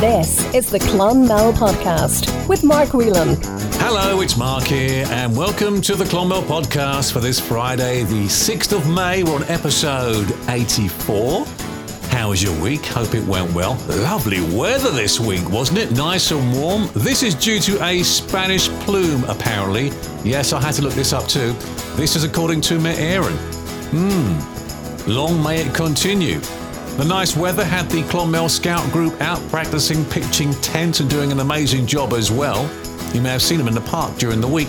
This is the Clonmel Podcast with Mark Whelan. Hello, it's Mark here, and welcome to the Clonmel Podcast for this Friday, the 6th of May. We're on episode 84. How was your week? Hope it went well. Lovely weather this week, wasn't it? Nice and warm. This is due to a Spanish plume, apparently. Yes, I had to look this up too. This is according to Met Éireann. Hmm. Long may it continue. The nice weather had the Clonmel Scout Group out practicing pitching tents and doing an amazing job as well. You may have seen them in the park during the week.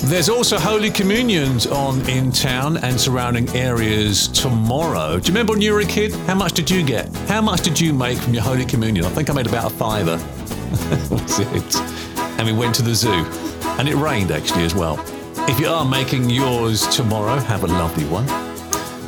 There's also Holy Communions on in town and surrounding areas tomorrow. Do you remember when you were a kid? How much did you get? How much did you make from your Holy Communion? I think I made about a fiver. That's it. And we went to the zoo. And it rained actually as well. If you are making yours tomorrow, have a lovely one.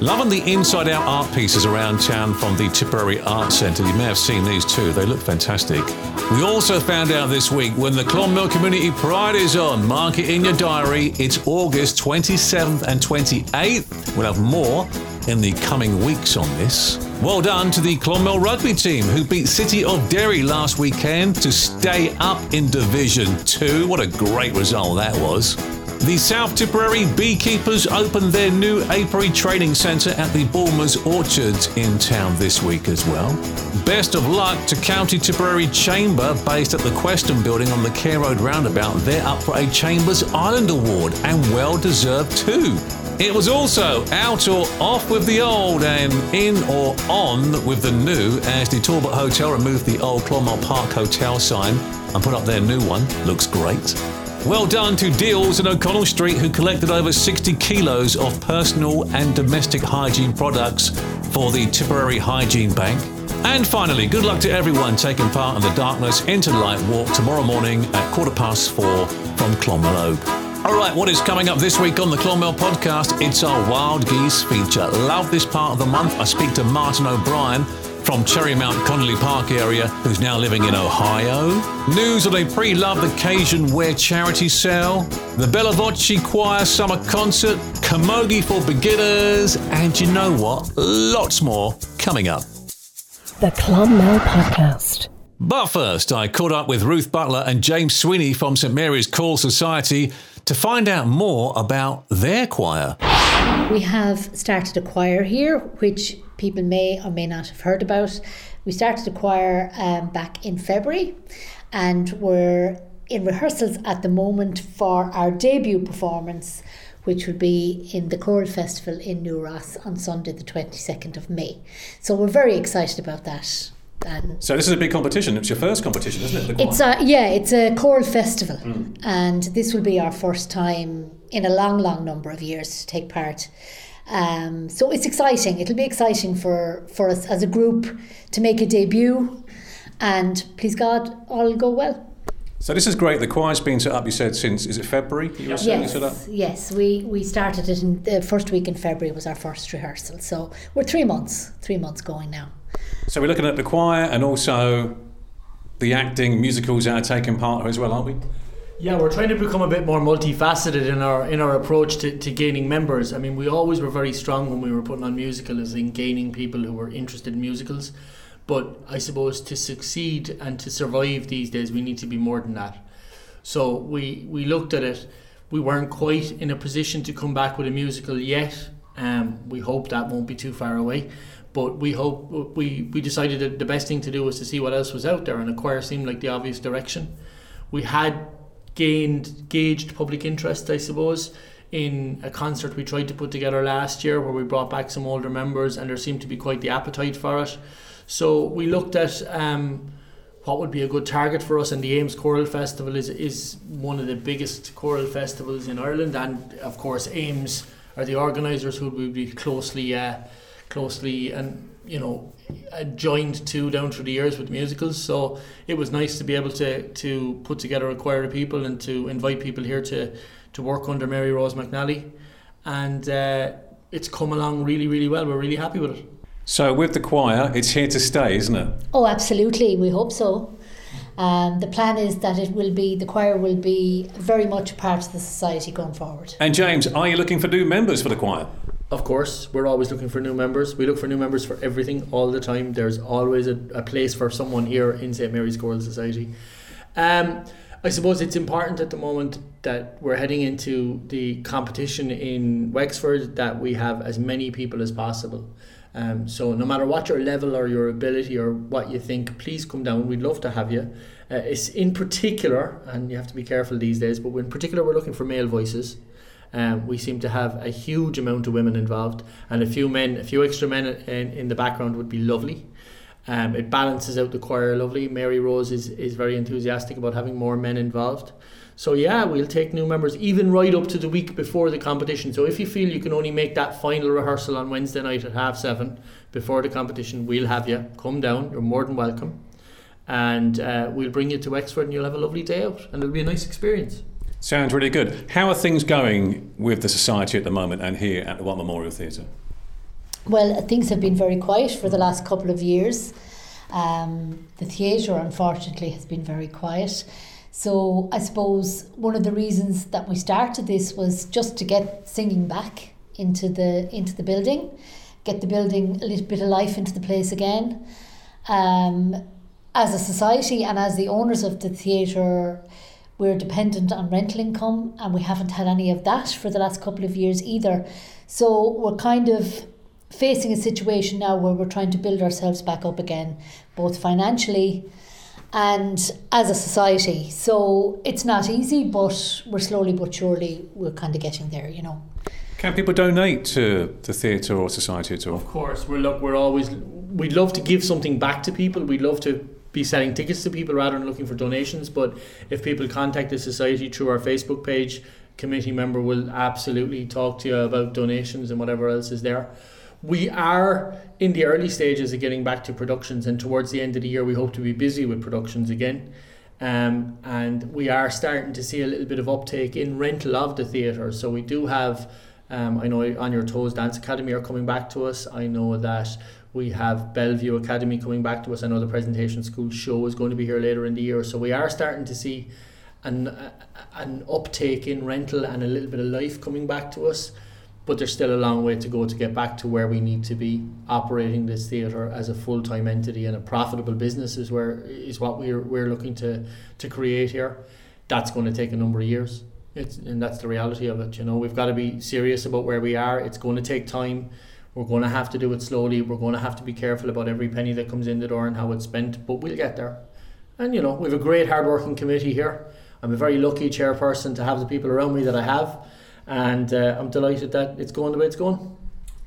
Loving the inside out art pieces around town from the Tipperary Art Centre. You may have seen these too, they look fantastic. We also found out this week when the Clonmel Community Pride is on. Mark it in your diary. It's August 27th and 28th. We'll have more in the coming weeks on this. Well done to the Clonmel rugby team who beat City of Derry last weekend to stay up in Division 2. What a great result that was. The South Tipperary beekeepers opened their new apiary training centre at the Bulmers Orchards in town this week as well. Best of luck to County Tipperary Chamber based at the Questum building on the Cahir Road roundabout. They're up for a Chambers Ireland Award and well deserved too. It was also out or off with the old and in or on with the new as the Talbot Hotel removed the old Clonmel Park Hotel sign and put up their new one. Looks great. Well done to Deals in O'Connell Street who collected over 60 kilos of personal and domestic hygiene products for the Tipperary Hygiene Bank. And finally, good luck to everyone taking part in the Darkness into Light walk tomorrow morning at quarter past four from Clonmel. All right, what is coming up this week on the Clonmel podcast? It's our Wild Geese feature. Love this part of the month. I speak to Martin O'Brien from Cherrymount Connolly Park area, who's now living in Ohio. News of a pre-loved occasion wear charity sale, the Bella Voce Choir summer concert, Camogie for beginners, and you know what? Lots more coming up. The Clonmel Podcast. But first, I caught up with Ruth Butler and James Sweeney from St Mary's Choral Society to find out more about their choir. We have started a choir here, which people may or may not have heard about. We started a choir um, back in February, and we're in rehearsals at the moment for our debut performance, which will be in the Choral Festival in New Ross on Sunday, the 22nd of May. So we're very excited about that. And So this is a big competition. It's your first competition, isn't it? it's a yeah, it's a choral festival, and this will be our first time in a long, long number of years to take part. Um, so it's exciting. It'll be exciting for for us as a group to make a debut, and please God, all go well. So this is great. The choir's been set up. You said since is it February? You were Yes, it up. yes. We we started it in the first week in February was our first rehearsal. So we're three months, three months going now. So we're looking at the choir and also the acting musicals that are taking part as well, aren't we? Yeah, we're trying to become a bit more multifaceted in our in our approach to, to gaining members. I mean, we always were very strong when we were putting on musicals in gaining people who were interested in musicals. But I suppose to succeed and to survive these days, we need to be more than that. So we we looked at it. We weren't quite in a position to come back with a musical yet. Um, we hope that won't be too far away. But we hope we we decided that the best thing to do was to see what else was out there, and a choir seemed like the obvious direction. We had gained gauged public interest, I suppose, in a concert we tried to put together last year where we brought back some older members, and there seemed to be quite the appetite for it. So we looked at um, what would be a good target for us, and the AIMS Choral Festival is is one of the biggest choral festivals in Ireland, and of course AIMS are the organisers who will be closely uh, closely and you know uh, joined to down through the years with musicals. So it was nice to be able to to put together a choir of people and to invite people here to to work under Mary Rose McNally, and uh, it's come along really really well. We're really happy with it. So with the choir, it's here to stay, isn't it? Oh, absolutely. We hope so. Um, the plan is that it will be the choir will be very much a part of the society going forward. And James, are you looking for new members for the choir? Of course, we're always looking for new members. We look for new members for everything all the time. There's always a, a place for someone here in St Mary's Choral Society. Um, I suppose it's important at the moment that we're heading into the competition in Wexford that we have as many people as possible. Um, so no matter what your level or your ability or what you think, please come down. We'd love to have you. Uh, it's in particular, and you have to be careful these days, but in particular, we're looking for male voices. Um, we seem to have a huge amount of women involved, and a few men, a few extra men in, in the background would be lovely. Um, it balances out the choir lovely. Mary Rose is, is very enthusiastic about having more men involved. So yeah, we'll take new members even right up to the week before the competition. So if you feel you can only make that final rehearsal on Wednesday night at half seven before the competition, we'll have you come down. You're more than welcome, and uh, we'll bring you to Wexford, and you'll have a lovely day out, and it'll be a nice experience. Sounds really good. How are things going with the society at the moment and here at the White Memorial Theatre? Well, things have been very quiet for the last couple of years. Um, the theatre, unfortunately, has been very quiet. So I suppose one of the reasons that we started this was just to get singing back into the into the building, get the building a little bit of life into the place again. Um, as a society and as the owners of the theatre, we're dependent on rental income and we haven't had any of that for the last couple of years either. So we're kind of facing a situation now where we're trying to build ourselves back up again, both financially and as a society. So it's not easy, but we're slowly but surely we're kind of getting there, you know. Can people donate to the theatre or society at all? Of course, we're look. We're always. We'd love to give something back to people. We'd love to be selling tickets to people rather than looking for donations. But if people contact the society through our Facebook page, committee member will absolutely talk to you about donations and whatever else is there. We are in the early stages of getting back to productions, and towards the end of the year, we hope to be busy with productions again. Um, and we are starting to see a little bit of uptake in rental of the theatre. So we do have, um, I know On Your Toes Dance Academy are coming back to us. I know that we have Bellevue Academy coming back to us. I know the Presentation School show is going to be here later in the year. So we are starting to see an, uh, an uptake in rental and a little bit of life coming back to us. But there's still a long way to go to get back to where we need to be operating this theatre as a full time entity and a profitable business is where is what we're we're looking to to create here. That's going to take a number of years. It's, and that's the reality of it. You know, we've got to be serious about where we are. It's going to take time. We're going to have to do it slowly. We're going to have to be careful about every penny that comes in the door and how it's spent, but we'll get there. And you know, we have a great hard-working committee here. I'm a very lucky chairperson to have the people around me that I have, and uh, I'm delighted that it's going the way it's going.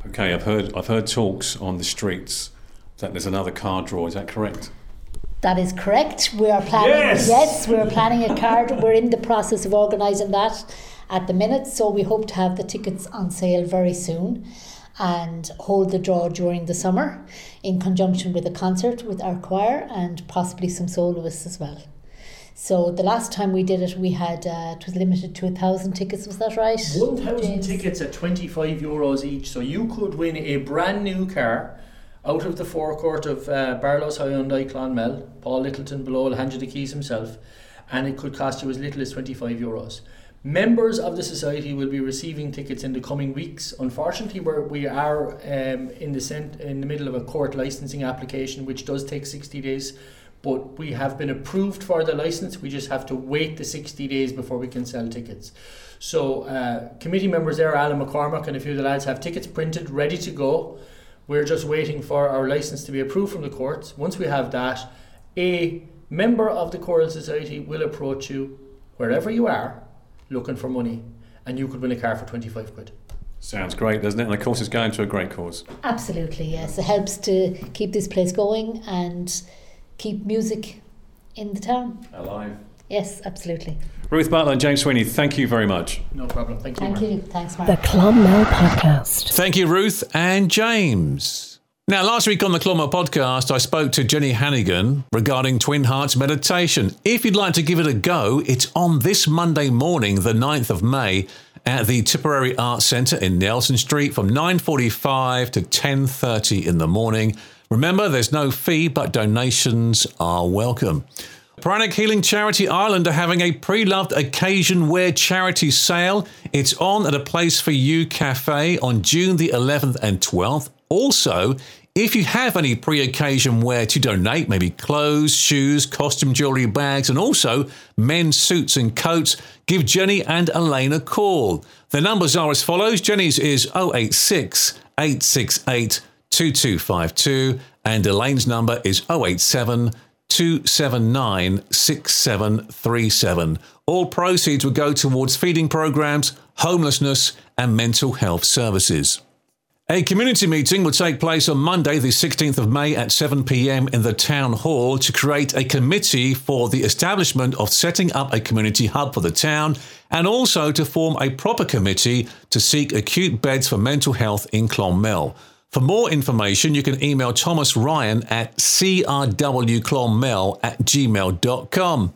Okay, I've heard I've heard talks on the streets that there's another car draw. Is that correct? That is correct. We are planning. Yes! yes, we're planning a card. We're in the process of organising that at the minute. So we hope to have the tickets on sale very soon, and hold the draw during the summer, in conjunction with a concert with our choir and possibly some soloists as well. So the last time we did it, we had uh, it was limited to a thousand tickets. Was that right? 1,000 tickets at 25 euros each. So you could win a brand new car out of the forecourt of uh, Barlow's Hyundai Clonmel. Paul Littleton below will hand you the keys himself. And it could cost you as little as 25 euros. Members of the society will be receiving tickets in the coming weeks. Unfortunately, we're, we are um, in the cent- in the middle of a court licensing application, which does take 60 days. But we have been approved for the license. We just have to wait the 60 days before we can sell tickets. So, uh, committee members there, Alan McCormack and a few of the lads, have tickets printed, ready to go. We're just waiting for our license to be approved from the courts. Once we have that, a member of the Choral Society will approach you wherever you are looking for money, and you could win a car for 25 quid. Sounds great, doesn't it? And of course, it's going to a great cause. Absolutely, yes. It helps to keep this place going and keep music in the town. Alive. Yes, absolutely. Ruth Butler and James Sweeney, thank you very much. No problem. Thank you. Thank Mark. you. Thanks, Mark. The Clonmel Podcast. Thank you, Ruth and James. Now, last week on the Clonmel podcast, I spoke to Jenny Hannigan regarding Twin Hearts meditation. If you'd like to give it a go, it's on this Monday morning, the 9th of May, at the Tipperary Arts Centre in Nelson Street from 9.45 to 10.30 in the morning. Remember, there's no fee, but donations are welcome. Pranic Healing Charity Ireland are having a pre-loved occasion wear charity sale. It's on at a place for you cafe on June the 11th and 12th. Also, if you have any pre-occasion wear to donate, maybe clothes, shoes, costume jewelry, bags, and also men's suits and coats, give Jenny and Elaine a call. The numbers are as follows. Jenny's is 086 868 2252 and Elaine's number is 087 279 6737. All proceeds will go towards feeding programs, homelessness, and mental health services. A community meeting will take place on Monday, the 16th of May at 7 pm in the Town Hall to create a committee for the establishment of setting up a community hub for the town and also to form a proper committee to seek acute beds for mental health in Clonmel. For more information, you can email Thomas Ryan at crwclonmel at gmail.com.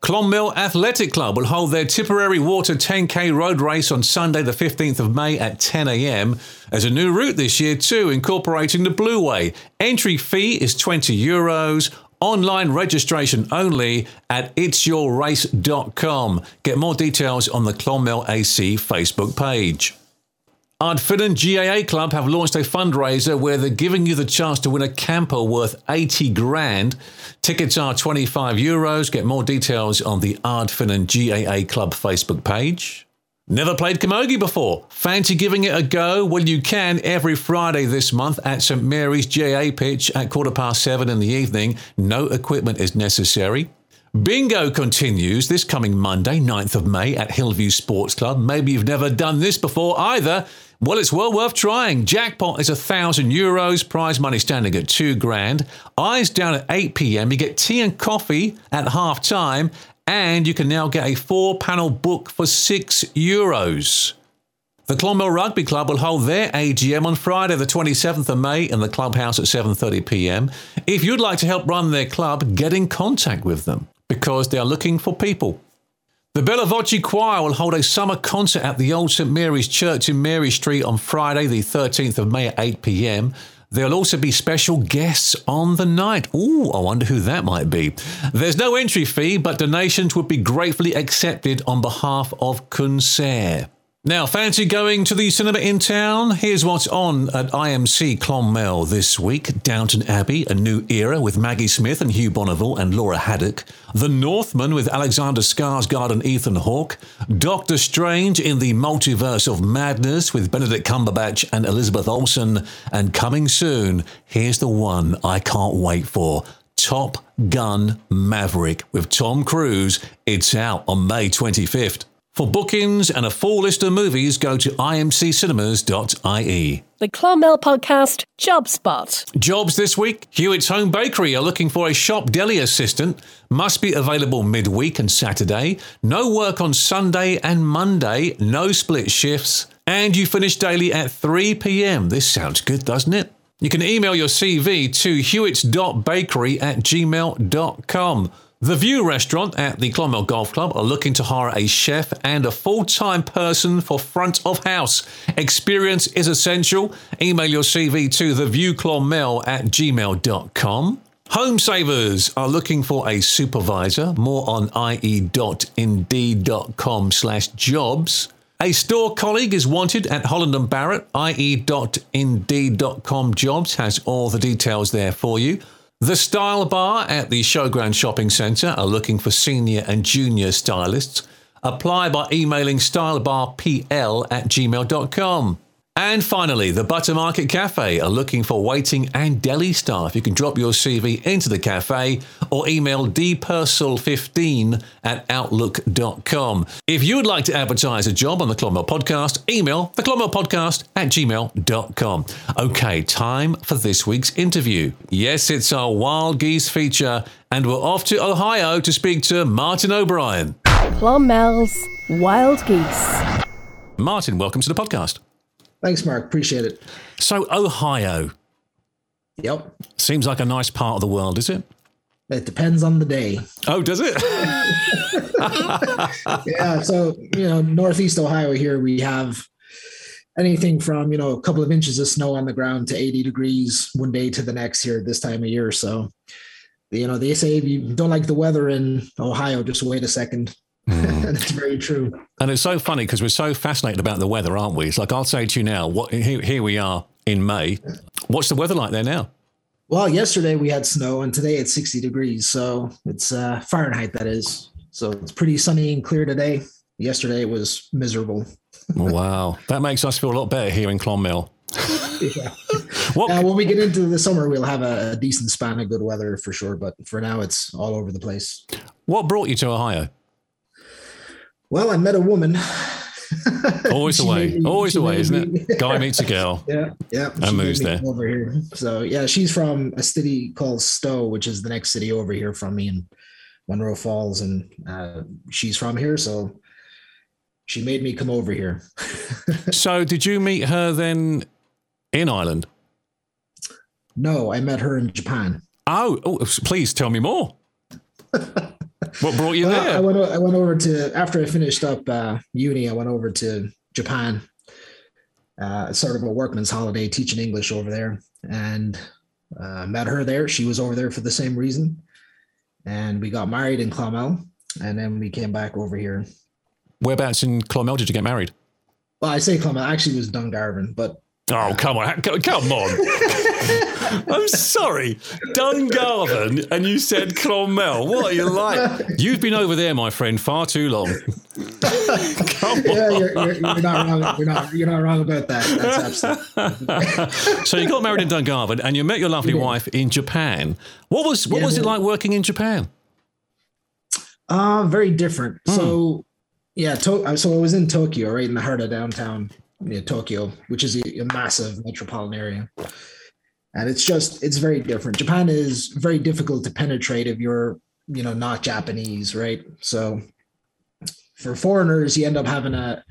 Clonmel Athletic Club will hold their Tipperary Water 10k road race on Sunday, the 15th of May at 10am. as a new route this year too, incorporating the Blue Way. Entry fee is 20 euros. Online registration only at itsyourrace.com. Get more details on the Clonmel AC Facebook page. Ardfinnan GAA Club have launched a fundraiser where they're giving you the chance to win a camper worth 80 grand. Tickets are 25 euros. Get more details on the Ardfinnan GAA Club Facebook page. Never played camogie before? Fancy giving it a go? Well, you can every Friday this month at St Mary's GAA pitch at quarter past seven in the evening. No equipment is necessary. Bingo continues this coming Monday, 9th of May at Hillview Sports Club. Maybe you've never done this before either. Well, it's well worth trying. Jackpot is a thousand euros, prize money standing at two grand. Eyes down at 8 pm. You get tea and coffee at half time, and you can now get a four panel book for six euros. The Clonmel Rugby Club will hold their AGM on Friday, the 27th of May, in the clubhouse at 7:30 p.m. If you'd like to help run their club, get in contact with them because they are looking for people. The Bella Voce Choir will hold a summer concert at the Old St Mary's Church in Mary Street on Friday, the 13th of May at 8 pm. There'll also be special guests on the night. Ooh, I wonder who that might be. There's no entry fee, but donations would be gratefully accepted on behalf of Concert. Now, fancy going to the cinema in town? Here's what's on at IMC Clonmel this week Downton Abbey, A New Era with Maggie Smith and Hugh Bonneville and Laura Haddock. The Northman with Alexander Skarsgård and Ethan Hawke. Doctor Strange in the Multiverse of Madness with Benedict Cumberbatch and Elizabeth Olsen. And coming soon, here's the one I can't wait for. Top Gun Maverick with Tom Cruise. It's out on May 25th. For bookings and a full list of movies, go to imccinemas.ie. The Clonmel Podcast Job Spot. Jobs this week Hewitt's Home Bakery are looking for a shop deli assistant. Must be available midweek and Saturday. No work on Sunday and Monday. No split shifts. And you finish daily at 3 pm. This sounds good, doesn't it? You can email your CV to hewitts.bakery at gmail.com. The View restaurant at the Clonmel Golf Club are looking to hire a chef and a full time person for front of house. Experience is essential. Email your CV to theviewclonmel at gmail.com. Home Savers are looking for a supervisor. More on ie.indeed.com slash jobs. A store colleague is wanted at Holland and Barrett. ie.indeed.com jobs has all the details there for you. The Style Bar at the Showground Shopping Centre are looking for senior and junior stylists. Apply by emailing stylebarpl at gmail.com. And finally, the Butter Market Cafe are looking for waiting and deli staff. You can drop your CV into the cafe or email dpurcell15 at outlook.com. If you would like to advertise a job on the Clonmel Podcast, email the Clonmel Podcast at gmail.com. Okay, time for this week's interview. Yes, it's our Wild Geese feature, and we're off to Ohio to speak to Martin O'Brien. Clonmel's Wild Geese. Martin, welcome to the podcast. Thanks, Mark. Appreciate it. So, Ohio Yep. seems like a nice part of the world, is it? It depends on the day. Oh, does it? Yeah. So, you know, Northeast Ohio here, we have anything from, you know, a couple of inches of snow on the ground to 80 degrees one day to the next here this time of year. So you know, they say if you don't like the weather in Ohio, just wait a second. and it's very true. And it's so funny because we're so fascinated about the weather, aren't we? It's like I'll say to you now, what here, here we are in May. What's the weather like there now? Well, yesterday we had snow, and today it's 60 degrees. So it's uh, Fahrenheit, that is. So it's pretty sunny and clear today. Yesterday it was miserable. wow, that makes us feel a lot better here in Clonmel. yeah. What? Uh, when we get into the summer, we'll have a, a decent span of good weather for sure. But for now, it's all over the place. What brought you to Ohio? Well, I met a woman. Always the way. me- Always the way, isn't me- it? Guy meets a girl. Yeah, yeah. And moves there. over here. So yeah, she's from a city called Stowe, which is the next city over here from me in Monroe Falls, and uh, she's from here. So she made me come over here. So, did you meet her then in Ireland? no, I met her in Japan. Oh, oh please tell me more. What brought you Well, I went. I went over to after I finished up uh, uni. I went over to Japan, uh, sort of a workman's holiday, teaching English over there, and uh, met her there. She was over there for the same reason, and we got married in Clonmel, and then we came back over here. Whereabouts in Clonmel did you get married? Well, I say Clonmel. Actually, it was Dungarvan, but Oh, come on. Come on. I'm sorry. Dungarvan, and you said Clonmel. What are you like? You've been over there, my friend, far too long. come on. yeah, you're, you're, you're not wrong. You're not. You're not wrong about that. That's absolutely. So you got married in Dungarvan and you met your lovely Yeah. wife in Japan. What was what Yeah, was it like working in Japan? Uh, very different. Hmm. So, yeah, to- uh, so I was in Tokyo, right in the heart of downtown near Tokyo, which is a, a massive metropolitan area. And it's just, it's very different. Japan is very difficult to penetrate if you're, you know, not Japanese, right? So, for foreigners, you end up having a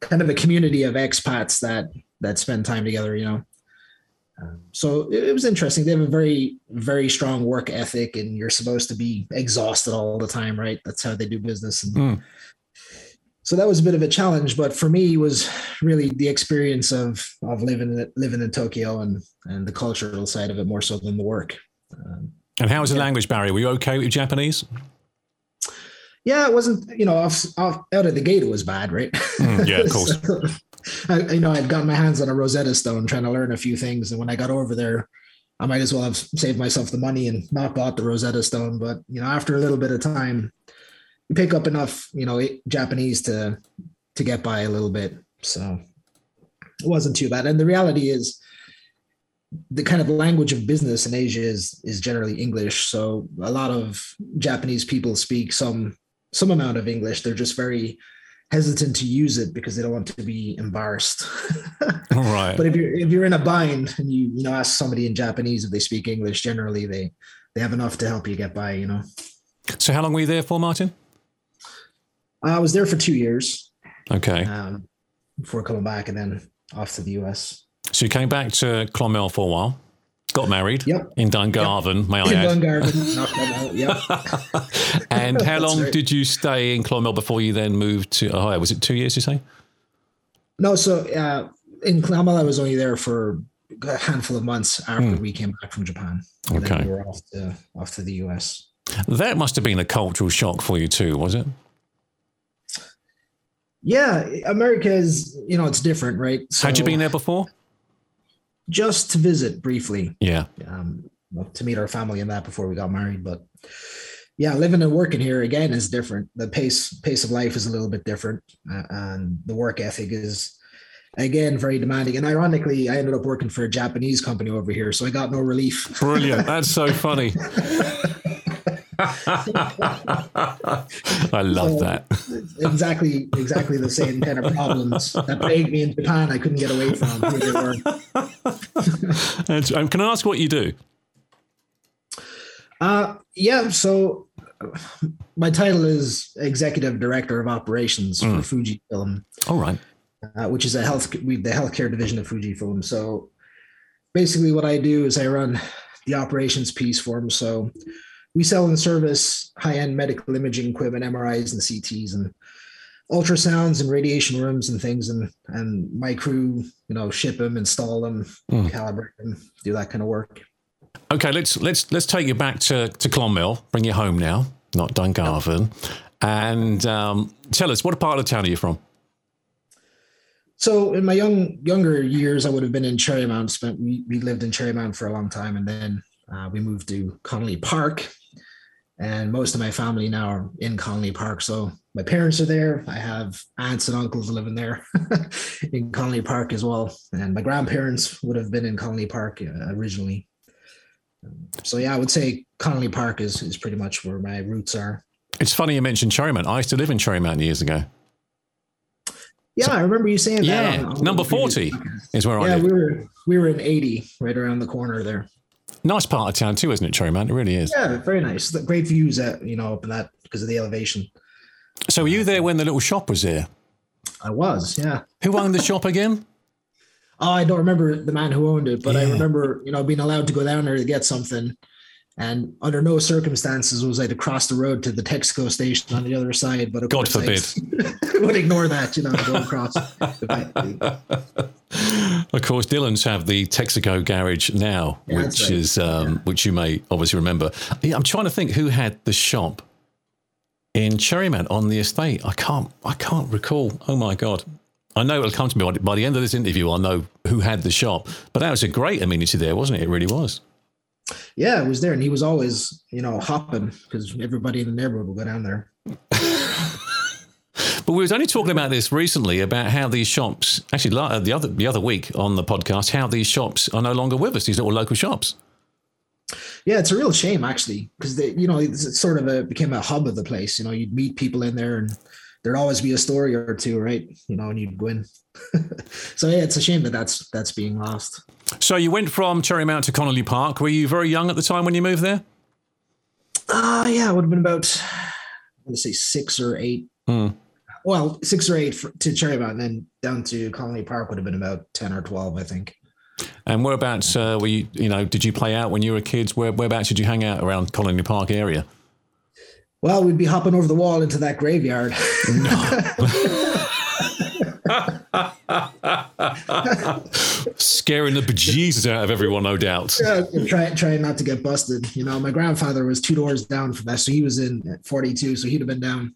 kind of a community of expats that that spend time together, you know. Um, so it, it was interesting. They have a very, very strong work ethic, and you're supposed to be exhausted all the time, right? That's how they do business. And Mm. So that was a bit of a challenge, but for me, it was really the experience of of living living in Tokyo and and the cultural side of it more so than the work. Um, And how was the language barrier? Were you okay with Japanese? yeah, it wasn't you know off, off out of the gate it was bad, right? Mm, yeah, of course. So, I, you know, I'd gotten my hands on a Rosetta Stone trying to learn a few things, and when I got over there, I might as well have saved myself the money and not bought the Rosetta Stone. But you know, after a little bit of time, you pick up enough, you know, Japanese to to get by a little bit. So it wasn't too bad. And the reality is, the kind of language of business in Asia is is generally English. So a lot of Japanese people speak some some amount of English. They're just very hesitant to use it because they don't want to be embarrassed. All right. but if you're if you're in a bind and you you know ask somebody in Japanese if they speak English, generally they they have enough to help you get by. You know, So how long were you there for, Martin? I was there for two years Okay. um, before coming back, and then off to the US. So you came back to Clonmel for a while, got married Yep. in Dungarvan, may I In add. Dungarvan, knocked them out. Yep. And how long right. did you stay in Clonmel before you then moved to Ohio? Was it two years, you say? No, so uh, in Clonmel, I was only there for a handful of months after we came back from Japan. And Okay. Then we were off to off to the US. That must have been a cultural shock for you too, was it? Yeah, America is you know it's different, right? Had you been there before? just to visit briefly? Yeah. um, to meet our family and that before we got married. But yeah, living and working here again is different. The pace pace of life is a little bit different, uh, and the work ethic is again very demanding. And ironically, I ended up working for a Japanese company over here, so I got no relief. Brilliant. That's so funny. I love that. exactly, exactly the same kind of problems that plagued me in Japan. I couldn't get away from. Here they were. And, um, can I ask what you do? Uh, yeah. So my title is executive director of operations for Fujifilm. All right. uh, which is a health we the healthcare division of Fujifilm. So basically, what I do is I run the operations piece for them. So we sell and service high end medical imaging equipment, MRIs and CTs and ultrasounds and radiation rooms and things. And and my crew, you know, ship them, install them, Mm. calibrate them, do that kind of work. Okay, let's let's let's take you back to to Clonmel. Bring you home now, not Dungarvan, and um, tell us what part of town are you from? So in my young younger years, I would have been in Cherrymount. Spent we, we lived in Cherrymount for a long time, and then uh, we moved to Connolly Park. And most of my family now are in Connolly Park. So my parents are there. I have aunts and uncles living there in Connolly Park as well. And my grandparents would have been in Connolly Park uh, originally. So yeah, I would say Connolly Park is is pretty much where my roots are. It's funny you mentioned Cherrymount. I used to live in Cherrymount years ago. Yeah, so, I remember you saying yeah, that. Yeah, number forty is where yeah, I live. we were we were in eighty, right around the corner there. Nice part of town too, isn't it, Cherrymount? It really is. Yeah, very nice. Great views at you know up in that because of the elevation. So were you there when the little shop was there? I was, yeah. Who owned the shop again? Oh, I don't remember the man who owned it, but yeah. I remember, you know, being allowed to go down there to get something. And under no circumstances was I to cross the road to the Texaco station on the other side. But God forbid, I would ignore that, you know, go across. of course, Dylan's have the Texaco garage now, yeah, which right. is um, yeah. which you may obviously remember. I'm trying to think who had the shop in Cherrymount on the estate. I can't, I can't recall. Oh my God, I know it'll come to me by the end of this interview. I'll know who had the shop, but that was a great amenity there, wasn't it? It really was. Yeah, it was there, and he was always, you know, hopping because everybody in the neighborhood would go down there. but we was only talking about this recently about how these shops, actually, uh, the other the other week on the podcast, how these shops are no longer with us. These little local shops. Yeah, it's a real shame actually, because you know, it's sort of a became a hub of the place. You know, you'd meet people in there and there'd always be a story or two, right? You know, and you'd win. so yeah, it's a shame that that's that's being lost. So you went from Cherrymount to Connolly Park. Were you very young at the time when you moved there? Ah, uh, yeah, it would have been about let's say six or eight. Mm. Well, six or eight for, to Cherrymount, and then down to Connolly Park would have been about ten or twelve, I think. And whereabouts uh, were you? You know, did you play out when you were kids? Where whereabouts did you hang out around Connolly Park area? Well, we'd be hopping over the wall into that graveyard. Scaring the bejesus out of everyone, no doubt. Yeah, trying trying not to get busted. You know, my grandfather was two doors down from that, so he was in 42, so he'd have been down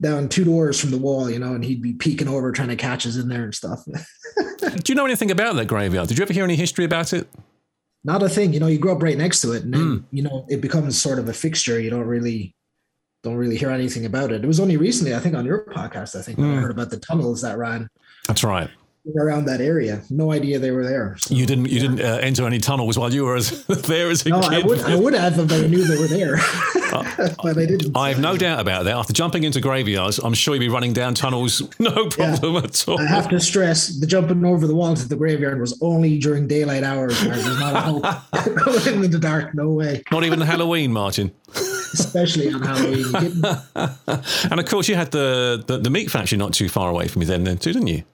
down two doors from the wall, you know, and he'd be peeking over trying to catch us in there and stuff. Do you know anything about that graveyard? Did you ever hear any history about it? not a thing. You know, you grow up right next to it, and then mm. you know it becomes sort of a fixture. You don't really don't really hear anything about it. It was only recently, I think, on your podcast, I think, mm. I hmm. heard about the tunnels that ran. That's right. Around that area, no idea they were there. So, you didn't, you yeah. didn't uh, enter any tunnels while you were as, there as a no, kid. I would, I would have if I knew they were there, uh, but I didn't. I have no doubt about that. After jumping into graveyards, I'm sure you'd be running down tunnels, no problem yeah. at all. I have to stress the jumping over the walls to the graveyard was only during daylight hours. There's not a hope going in the dark. No way. Not even Halloween, Martin especially on Halloween. and of course, you had the, the, the meat factory not too far away from you then, then too, didn't you?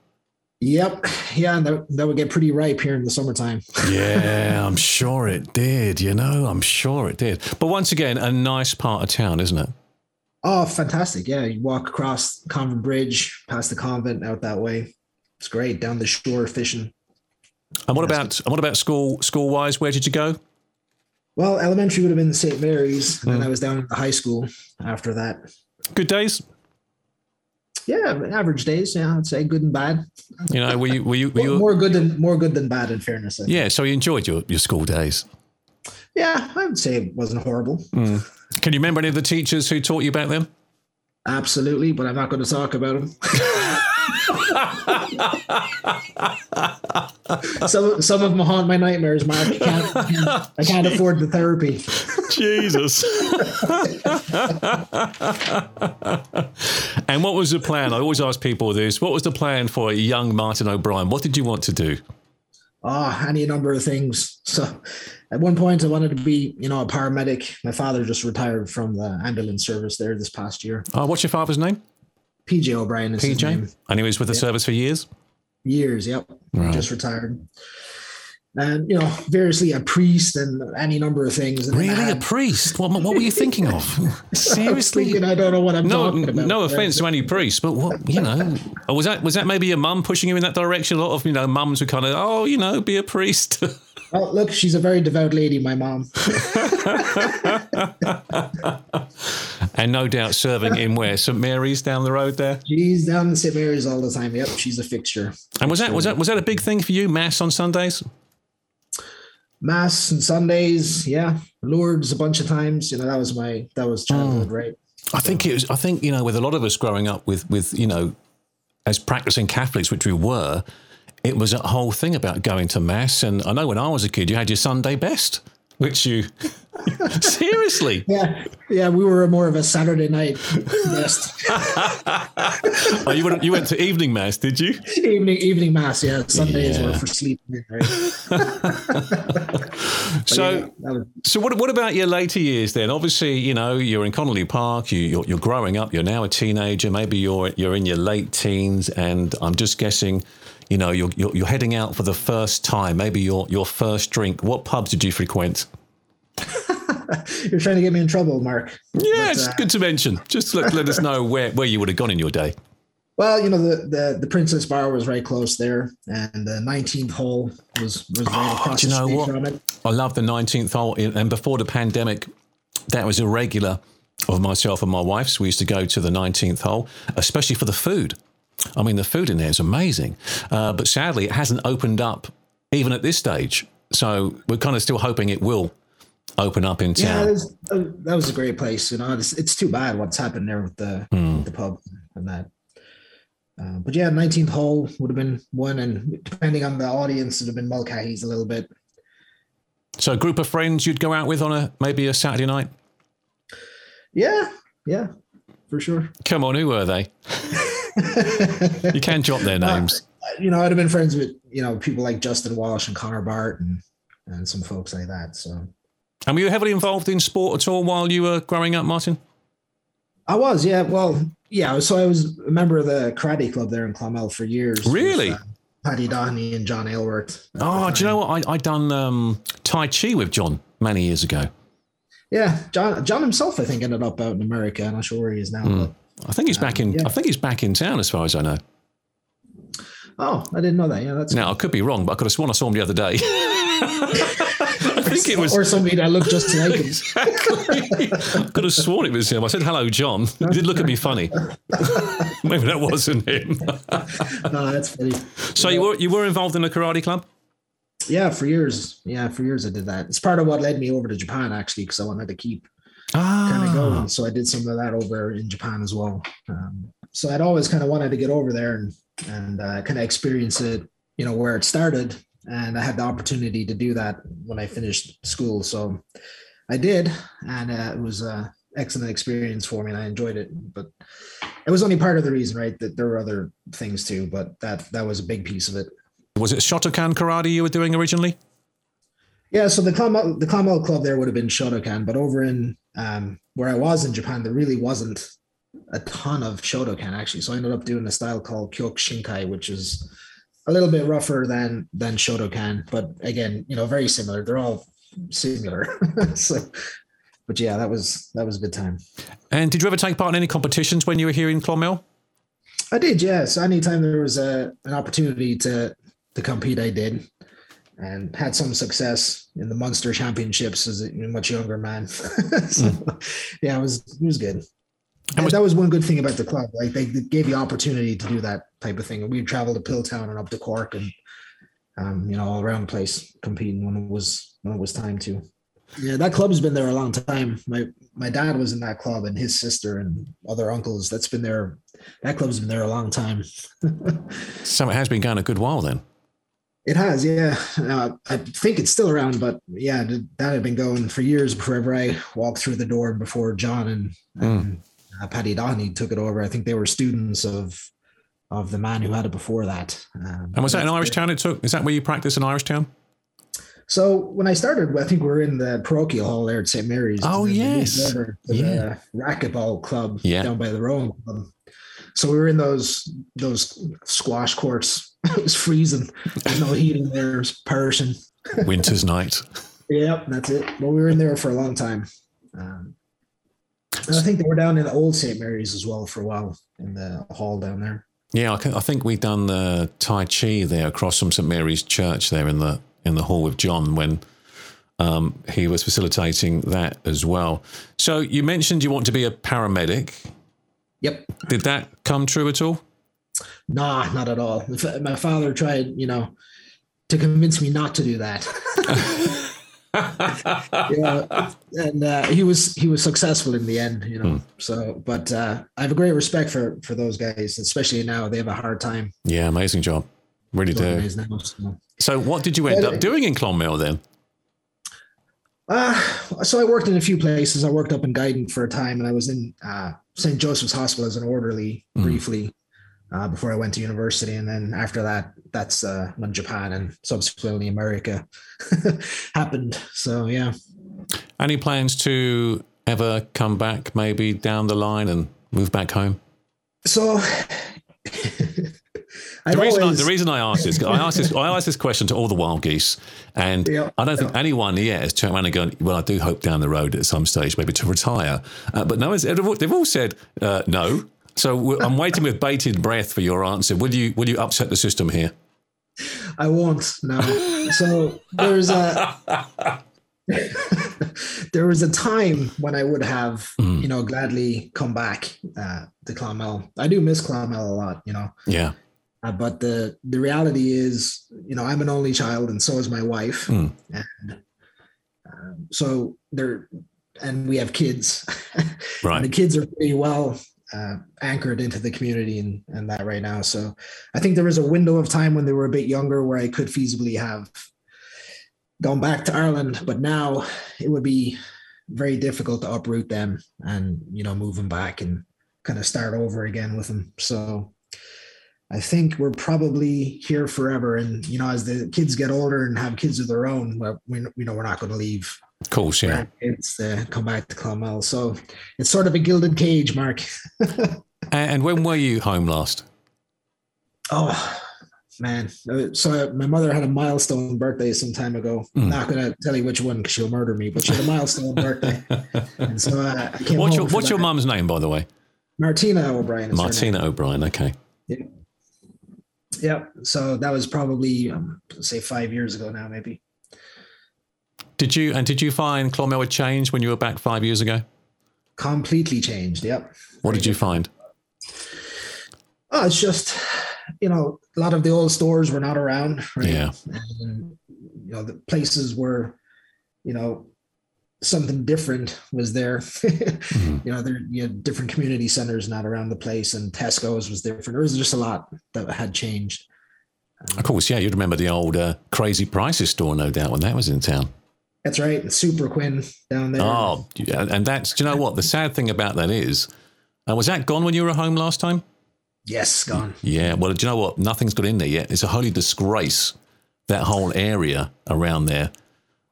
Yep. Yeah, that, that would get pretty ripe here in the summertime. yeah, I'm sure it did. You know, I'm sure it did. But once again, a nice part of town, isn't it? Oh, fantastic. Yeah, you walk across Convent Bridge, past the convent, out that way. It's great. Down the shore fishing. And what about and what about school school wise? Where did you go? Well, elementary would have been St. Mary's, and mm. then I was down at the high school after that. Good days. Yeah, average days. Yeah, I'd say good and bad. You know, were you were you, were you more good than more good than bad? In fairness, yeah. So you enjoyed your your school days. Yeah, I would say it wasn't horrible. Mm. Can you remember any of the teachers who taught you about them? Absolutely, but I'm not going to talk about them. some some of them haunt my nightmares, Mark. I can't, I can't, I can't afford the therapy. Jesus. and what was the plan? I always ask people this. What was the plan for young Martin O'Brien? What did you want to do? Oh, any number of things. So at one point I wanted to be, you know, a paramedic. My father just retired from the ambulance service there this past year. Oh, what's your father's name? PJ O'Brien is PJ? his name. And he was with the yep. service for years? Years, yep. Right. Just retired. And, you know, variously a priest and any number of things. And really? A priest? What, what were you thinking of? Seriously? I, thinking, I don't know what I'm no, talking about. No offense to any priest, but what, you know, oh, was that was that maybe your mum pushing you in that direction? A lot of, you know, mums were kind of, oh, you know, be a priest. Oh, look, she's a very devout lady, my mom. and no doubt serving in where St Mary's down the road there. She's down in St Mary's all the time. Yep, she's a fixture. And was that was that was that a big thing for you? Mass on Sundays? Mass and Sundays, yeah. Lourdes a bunch of times. You know, that was my that was childhood, hmm. right? I think it was. I think you know, with a lot of us growing up with with you know, as practicing Catholics, which we were, it was a whole thing about going to mass. And I know when I was a kid, you had your Sunday best, which you seriously. Yeah, yeah. We were more of a Saturday night best Oh, you went you went to evening mass, did you? evening evening mass. Yeah, Sundays Yeah. were for sleep Right? So. Yeah, was- So what, what about your later years then? Obviously, you know, you're in Connolly Park, you, you're, you're growing up, you're now a teenager, maybe you're, you're in your late teens, and I'm just guessing, you know, you're, you're, you're heading out for the first time, maybe your, your first drink. What pubs did you frequent? You're trying to get me in trouble, Mark. Yeah, it's uh, good to mention. Just let, let us know where, where you would have gone in your day. Well, you know the, the the Princess Bar was right close there, and the 19th hole was was right across Oh, do you know what? from it. I love the 19th hole. And before the pandemic, that was a regular of myself and my wife's. We used to go to the 19th hole, especially for the food. I mean, the food in there is amazing. Uh, but sadly, it hasn't opened up even at this stage. So we're kind of still hoping it will open up in Yeah, town. that was, that was a great place. You know, it's, it's too bad what's happened there with the with the pub and that. Uh, but yeah, 19th hole would have been one, and depending on the audience, it would have been Mulcahy's a little bit. So a group of friends you'd go out with on a maybe a Saturday night? Yeah, yeah, for sure. Come on, who were they? You can't drop their names. you know, I'd have been friends with you know people like Justin Walsh and Connor Bart and and some folks like that. So And were you heavily involved in sport at all while you were growing up, Martin? I was, yeah. Well, yeah. So I was a member of the karate club there in Clonmel for years. with, Really? uh, Paddy Doheny and John Aylward. Oh, do you know what? I I done um, Tai Chi with John many years ago. Yeah, John. John himself, I think, ended up out in America. I'm not sure where he is now. Hmm. But, I think he's back um, in. yeah. I think he's back in town, as far as I know. oh, I didn't know that. Yeah, that's Now I could be wrong, but I could have sworn I saw him the other day. I think it was. or somebody that looked just like him. Exactly. I could have sworn it was him. I said hello, John. He did look at me funny. Maybe that wasn't him. no, that's funny. so you were you were involved in a karate club? Yeah, for years. Yeah, for years I did that. It's part of what led me over to Japan actually, because I wanted to keep kind of Ah, going. So I did some of that over in Japan as well. Um, so I'd always kind of wanted to get over there and and uh, kind of experience it, you know, where it started. And I had the opportunity to do that when I finished school. So I did, and uh, it was a excellent experience for me, and I enjoyed it. But it was only part of the reason, right? That there were other things too, but that that was a big piece of it. was it Shotokan karate you were doing originally? Yeah, so the Clonmel, the Clonmel club there would have been Shotokan, but over in um, where I was in Japan, there really wasn't a ton of Shotokan actually. So I ended up doing a style called Kyokushinkai, which is a little bit rougher than than Shotokan, but again, you know, very similar. They're all similar. so, but yeah, that was that was a good time. And did you ever take part in any competitions when you were here in Clonmel? I did, yes. Anytime there was a an opportunity to to compete, I did, and had some success in the Munster Championships as a much younger man. so, Yeah, it was it was good. And was- that was one good thing about the club. Like they gave you opportunity to do that type of thing. we traveled travel to Piltown and up to Cork and um, you know, all around the place competing when it was when it was time to. Yeah, that club's been there a long time. My my dad was in that club and his sister and other uncles. That's been there. That club's been there a long time. So it has been going a good while then. It has, yeah. Uh, I think it's still around, but yeah, that had been going for years before I walked through the door. Before John and, and uh, Paddy Doheny took it over, I think they were students of of the man who had it before that. Um, And was that an Irishtown? It took. Is that where you practice in Irishtown? So when I started, I think we were in the parochial hall there at St Mary's. Oh, and then we moved yes. Yeah. the racquetball club Yeah. down by the Rome Club. So we were in those those squash courts. it was freezing. There's no heating there. It was perishing. Winter's night. Yep, that's it. But we were in there for a long time. Um, and I think they were down in the old St. Mary's as well for a while in the hall down there. Yeah, I, can- I think we done the Tai Chi there across from St Mary's Church there in the in the hall with John when um, he was facilitating that as well. So you mentioned you want to be a paramedic. Yep. Did that come true at all? Nah, not at all. My father tried, you know, to convince me not to do that. yeah, and uh, he was he was successful in the end, you know. So, but uh, I have a great respect for for those guys, especially now they have a hard time. Yeah, amazing job. Really do. now, so. So what did you end Yeah. up doing in Clonmel then? Uh, so I worked in a few places. I worked up in Guidant for a time, and I was in uh, St. Joseph's Hospital as an orderly briefly uh, before I went to university. And then after that, that's uh, when Japan and subsequently America happened. So yeah, Any plans to ever come back maybe down the line and move back home? so. The reason, I, the reason I asked this, I asked this, I asked this question to all the wild geese, and Yeah. I don't think anyone yet has turned around and gone, "Well, I do hope down the road at some stage maybe to retire," uh, but no one's. They've all- they've all said uh, no. So I'm waiting with bated breath for your answer. Will you will you upset the system here? I won't. No. So there's a there was a time when I would have, Mm. you know, gladly come back uh, to Clonmel. I do miss Clonmel a lot, you know. Yeah, Uh, but the the reality is, you know, I'm an only child, and so is my wife, Mm. and um, so there, and we have kids. right. And the kids are pretty well uh, anchored into the community and, and that right now. So I think there was a window of time when they were a bit younger where I could feasibly have gone back to Ireland, but now it would be very difficult to uproot them and you know move them back and kind of start over again with them. So I think we're probably here forever. And you know, as the kids get older and have kids of their own, we, we know we're not going to leave Of course, yeah. it's uh, come back to Clonmel. So it's sort of a gilded cage, Mark. And, when were you home last? Oh man! Uh, So my mother had a milestone birthday some time ago. Mm. I'm not going to tell you which one because she'll murder me. But she had a milestone birthday, and so uh, I came What's home your What's your mum's name, by the way? Martina O'Brien. is Martina O'Brien. Okay. name. Yeah. So that was probably um, say five years ago now, maybe. Did you and did you find Clonmel had changed when you were back five years ago? Completely changed. Yep. What did you find? Oh, it's just, you know, a lot of the old stores were not around. Right? Yeah. And, you know, the places were, you know, something different was there. You know, there you had different community centers not around the place, and Tesco's was different. There was just a lot that had changed. Of course, yeah. You'd remember the old uh, Crazy Prices store, no doubt, when that was in town. That's right. And Superquinn down there. Oh, yeah, and that's do you know what the sad thing about that is? Uh, was that gone when you were home last time? yes, gone. Yeah. Well, do you know what? Nothing's got in there yet. It's a holy disgrace. That whole area around there,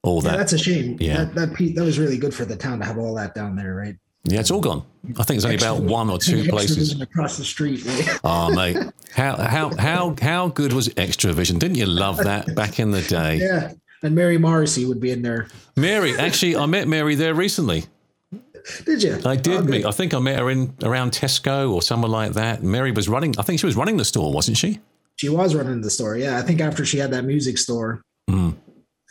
all Yeah, that. that's a shame. Yeah. That, that that was really good for the town to have all that down there, right? Yeah, it's all gone. I think it's only about one or two places. across the street. Right? Oh, mate, how how how how good was Extravision? Didn't you love that back in the day? yeah. And Mary Morrissey would be in there. Mary, actually, I met Mary there recently. Did you? I did Oh, meet. I think I met her in around Tesco or somewhere like that. Mary was running. I think she was running the store, wasn't she? She was running the store. Yeah. I think after she had that music store, Mm.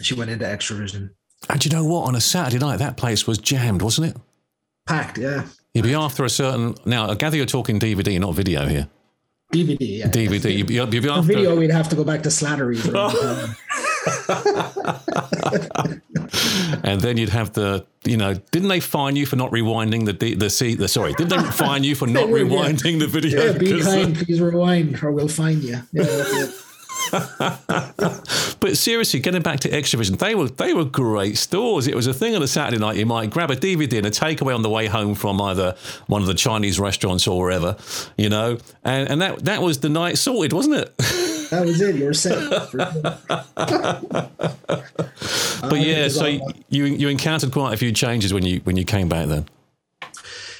she went into Extravision. And you know what? On a Saturday night, that place was jammed, wasn't it? Packed. Yeah. You'd be after a certain. Now, I gather you're talking DVD, not video here. DVD. Yeah. DVD. You'd be, you'd be after. video, we'd have to go back to Slattery's. and then you'd have the. You know, didn't they fine you for not rewinding the the C? The sorry, didn't they fine you for not would, yeah. rewinding the video? yeah, be kind. Please rewind, or we'll find you. Yeah. But seriously, getting back to Extravision, they were they were great stores. It was a thing on a Saturday night. You might grab a DVD and a takeaway on the way home from either one of the Chinese restaurants or wherever, you know, and and that that was the night sorted, wasn't it? That was it. You were set. but yeah, so you you encountered quite a few changes when you when you came back then.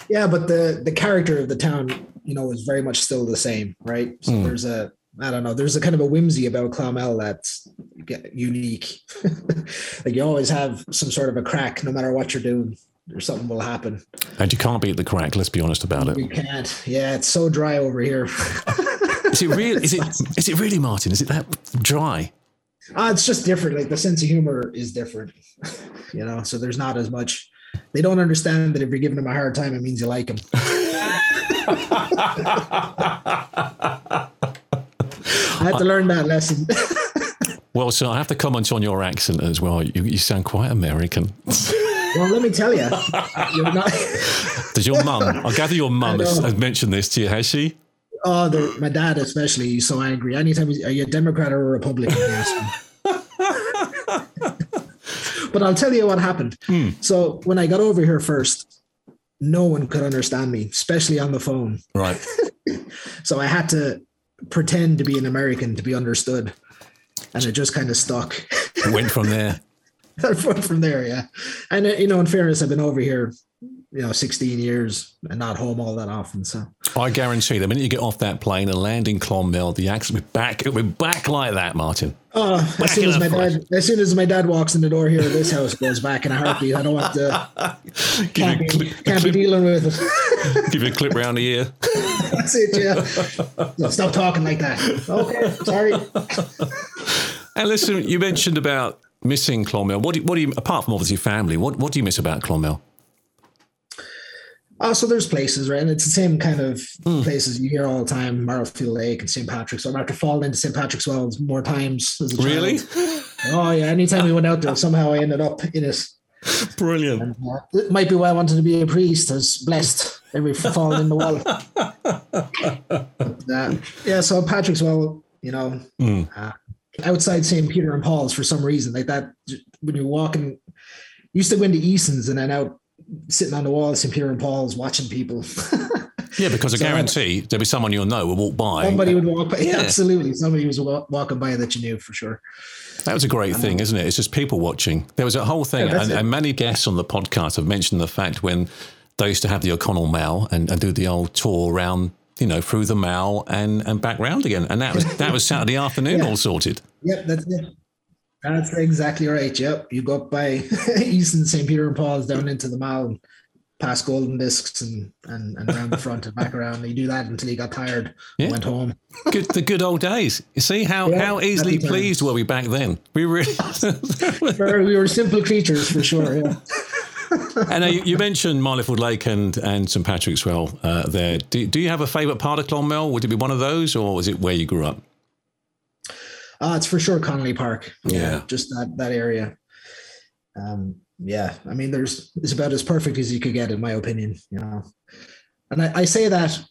yeah, but the the character of the town, you know, is very much still the same, right? So Hmm. there's a I don't know. There's a kind of a whimsy about Clonmel that's unique. like you always have some sort of a crack, no matter what you're doing, or something will happen. And you can't beat the crack. Let's be honest about it. You can't. Yeah, it's so dry over here. Is it real? Is it is it really, Martin? Is it that dry? Uh, it's just different. Like the sense of humor is different, you know. So there's not as much. They don't understand that if you're giving them a hard time, it means you like them. I had to learn that lesson. Well, so I have to comment on your accent as well. You, you sound quite American. well, let me tell you, you're not. Does your mum? I gather your mum has, has mentioned this to you, has she? Oh, the, my dad especially. He's so angry. Anytime he's, are you a Democrat or a Republican? He asks me. but I'll tell you what happened. So when I got over here first, no one could understand me, especially on the phone. Right. So I had to pretend to be an American to be understood, and it just kind of stuck. Went from there. From there, yeah. And uh, you know, in fairness, I've been over here, you know, 16 years and not home all that often. So I guarantee the minute you get off that plane and land in Clonmel, the accent will be back. It'll be back like that, Martin. Oh, Back as soon as my dad, as soon as my dad walks in the door here, this house goes back in a heartbeat. I don't want to. Can't be, clip, can't be dealing with it. give you a clip round the ear. That's it, yeah. No, stop talking like that. Okay, sorry. And listen, you mentioned about missing Clonmel. What do you, what do you apart from obviously family? What what do you miss about Clonmel? Oh, so there's places, right? And it's the same kind of places you hear all the time, Marlfield Lake and St. Patrick's. So I'm after falling into St. Patrick's Wells more times. As. Really? Oh yeah. Anytime we went out there, somehow I ended up in it. Brilliant. Uh, It might be why I wanted to be a priest. I was blessed every fall in the wall. But, uh, yeah, so Patrick's Well, you know, Mm. uh, outside St. Peter and Paul's for some reason, like that, when you're walking, used to go into Eason's and then out sitting on the wall of St. Peter and Paul's watching people. Yeah, because I So- guarantee there'll be someone you'll know will walk by. Somebody would walk by. Yeah. Absolutely. Somebody was wa- walking by that you knew for sure. That was a great thing, isn't it? It's just people watching. There was a whole thing, Yeah, and, and many guests on the podcast have mentioned the fact when they used to have the O'Connell Mall and, and do the old tour around, you know, through the Mall and, and back round again. And that was that was Saturday afternoon Yeah. all sorted. Yep, that's it. That's exactly right. Yep. You go up by Easton, St. Peter and Paul's down into the mall and past Golden Discs and, and, and around the front and back around. You do that until you got tired Yeah. and went home. Good, the good old days. You see how, Yeah, how easily pleased were we back then? We. Very- we were simple creatures for sure. Yeah. and uh, you, you mentioned Marlfield Lake and, and St Patrick's Well uh, there. Do, do you have a favourite part of Clonmel? Would it be one of those, or is it where you grew up? Uh, it's for sure Connolly Park. Yeah. Just that, that area. Um, yeah. I mean, there's, it's about as perfect as you could get, in my opinion, you know. And I, I say that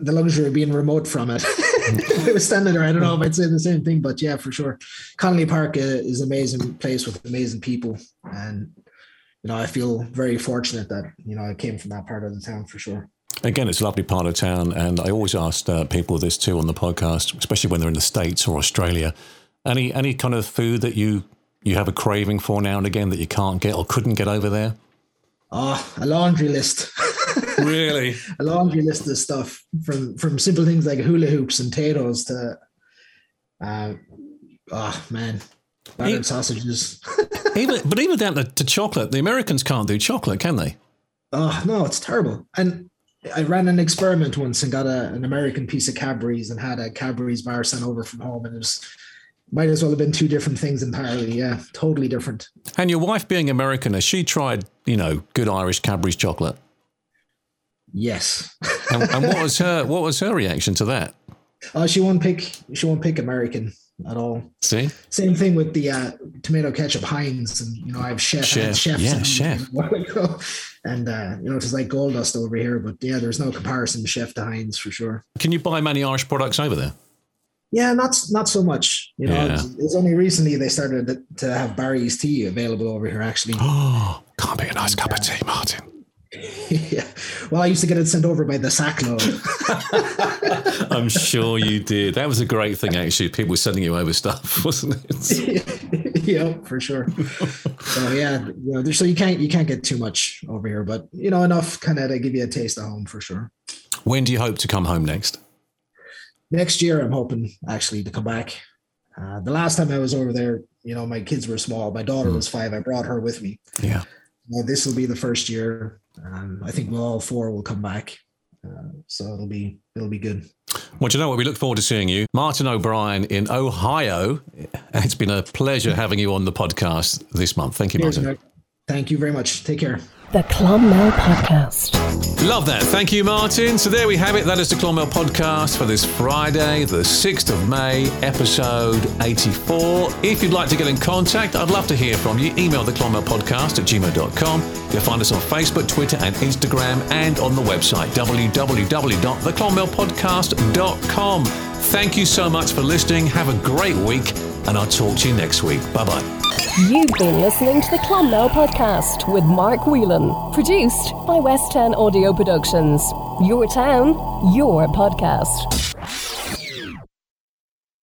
the luxury of being remote from it. if I was standing there, I don't know if I'd say the same thing, but yeah, for sure. Connolly Park uh, is an amazing place with amazing people. And, you know, I feel very fortunate that, you know, I came from that part of the town for sure. Again, it's a lovely part of town, and I always ask uh, people this too on the podcast, especially when they're in the states or Australia. Any any kind of food that you you have a craving for now and again that you can't get or couldn't get over there? Oh, a laundry list. Really? a laundry list of stuff from from simple things like hula hoops and potatoes to uh oh man battered sausages even but even down to, to chocolate, the Americans can't do chocolate, can they? oh no it's terrible and i ran an experiment once and got a, an american piece of cadbury's and had a cadbury's bar sent over from home and it was might as well have been two different things entirely yeah totally different And your wife being American, has she tried you know good Irish Cadbury's chocolate? yes And, and what was her what was her reaction to that? oh she won't pick she won't pick american at all See, Same thing with the uh, tomato ketchup Heinz, and you know I have chef, Chef, chefs yeah, chef. a while ago. and uh, you know it's like gold dust over here, but yeah, there's no comparison chef to Heinz for sure. can you buy many Irish products over there? Yeah, not not so much. You know, Yeah. it's, it's only recently they started to have Barry's tea available over here. Actually, Oh, can't be a nice cup of tea, Martin. yeah. Well, I used to get it sent over by the sackload. I'm sure you did. That was a great thing, actually. People were sending you over stuff, wasn't it? yeah, for sure. So yeah, you know, so you can't you can't get too much over here, but you know enough kind of to give you a taste of home for sure. When do you hope to come home next? next year i'm hoping actually to come back uh, the last time i was over there you know my kids were small my daughter was five i brought her with me Yeah. well, this will be the first year um, i think we'll all four will come back uh, so it'll be it'll be good Well, do you know what? We look forward to seeing you. Martin O'Brien in Ohio. It's been a pleasure having you on the podcast this month. Thank you, Martin. Thank you very much. Take care. The Clonmel Podcast. Love that. Thank you, Martin. So there we have it. That is the Clonmel podcast for this Friday, the 6th of May, episode 84. If you'd like to get in contact, I'd love to hear from you. Email the Clonmel podcast at gmail.com. You'll find us on Facebook, Twitter, and Instagram, and on the website, www.theclonmelpodcast.com. Thank you so much for listening. Have a great week, and I'll talk to you next week. Bye bye. You've been listening to the Clonmel Podcast with Mark Whelan, produced by West 10 Audio Productions. Your town, your podcast.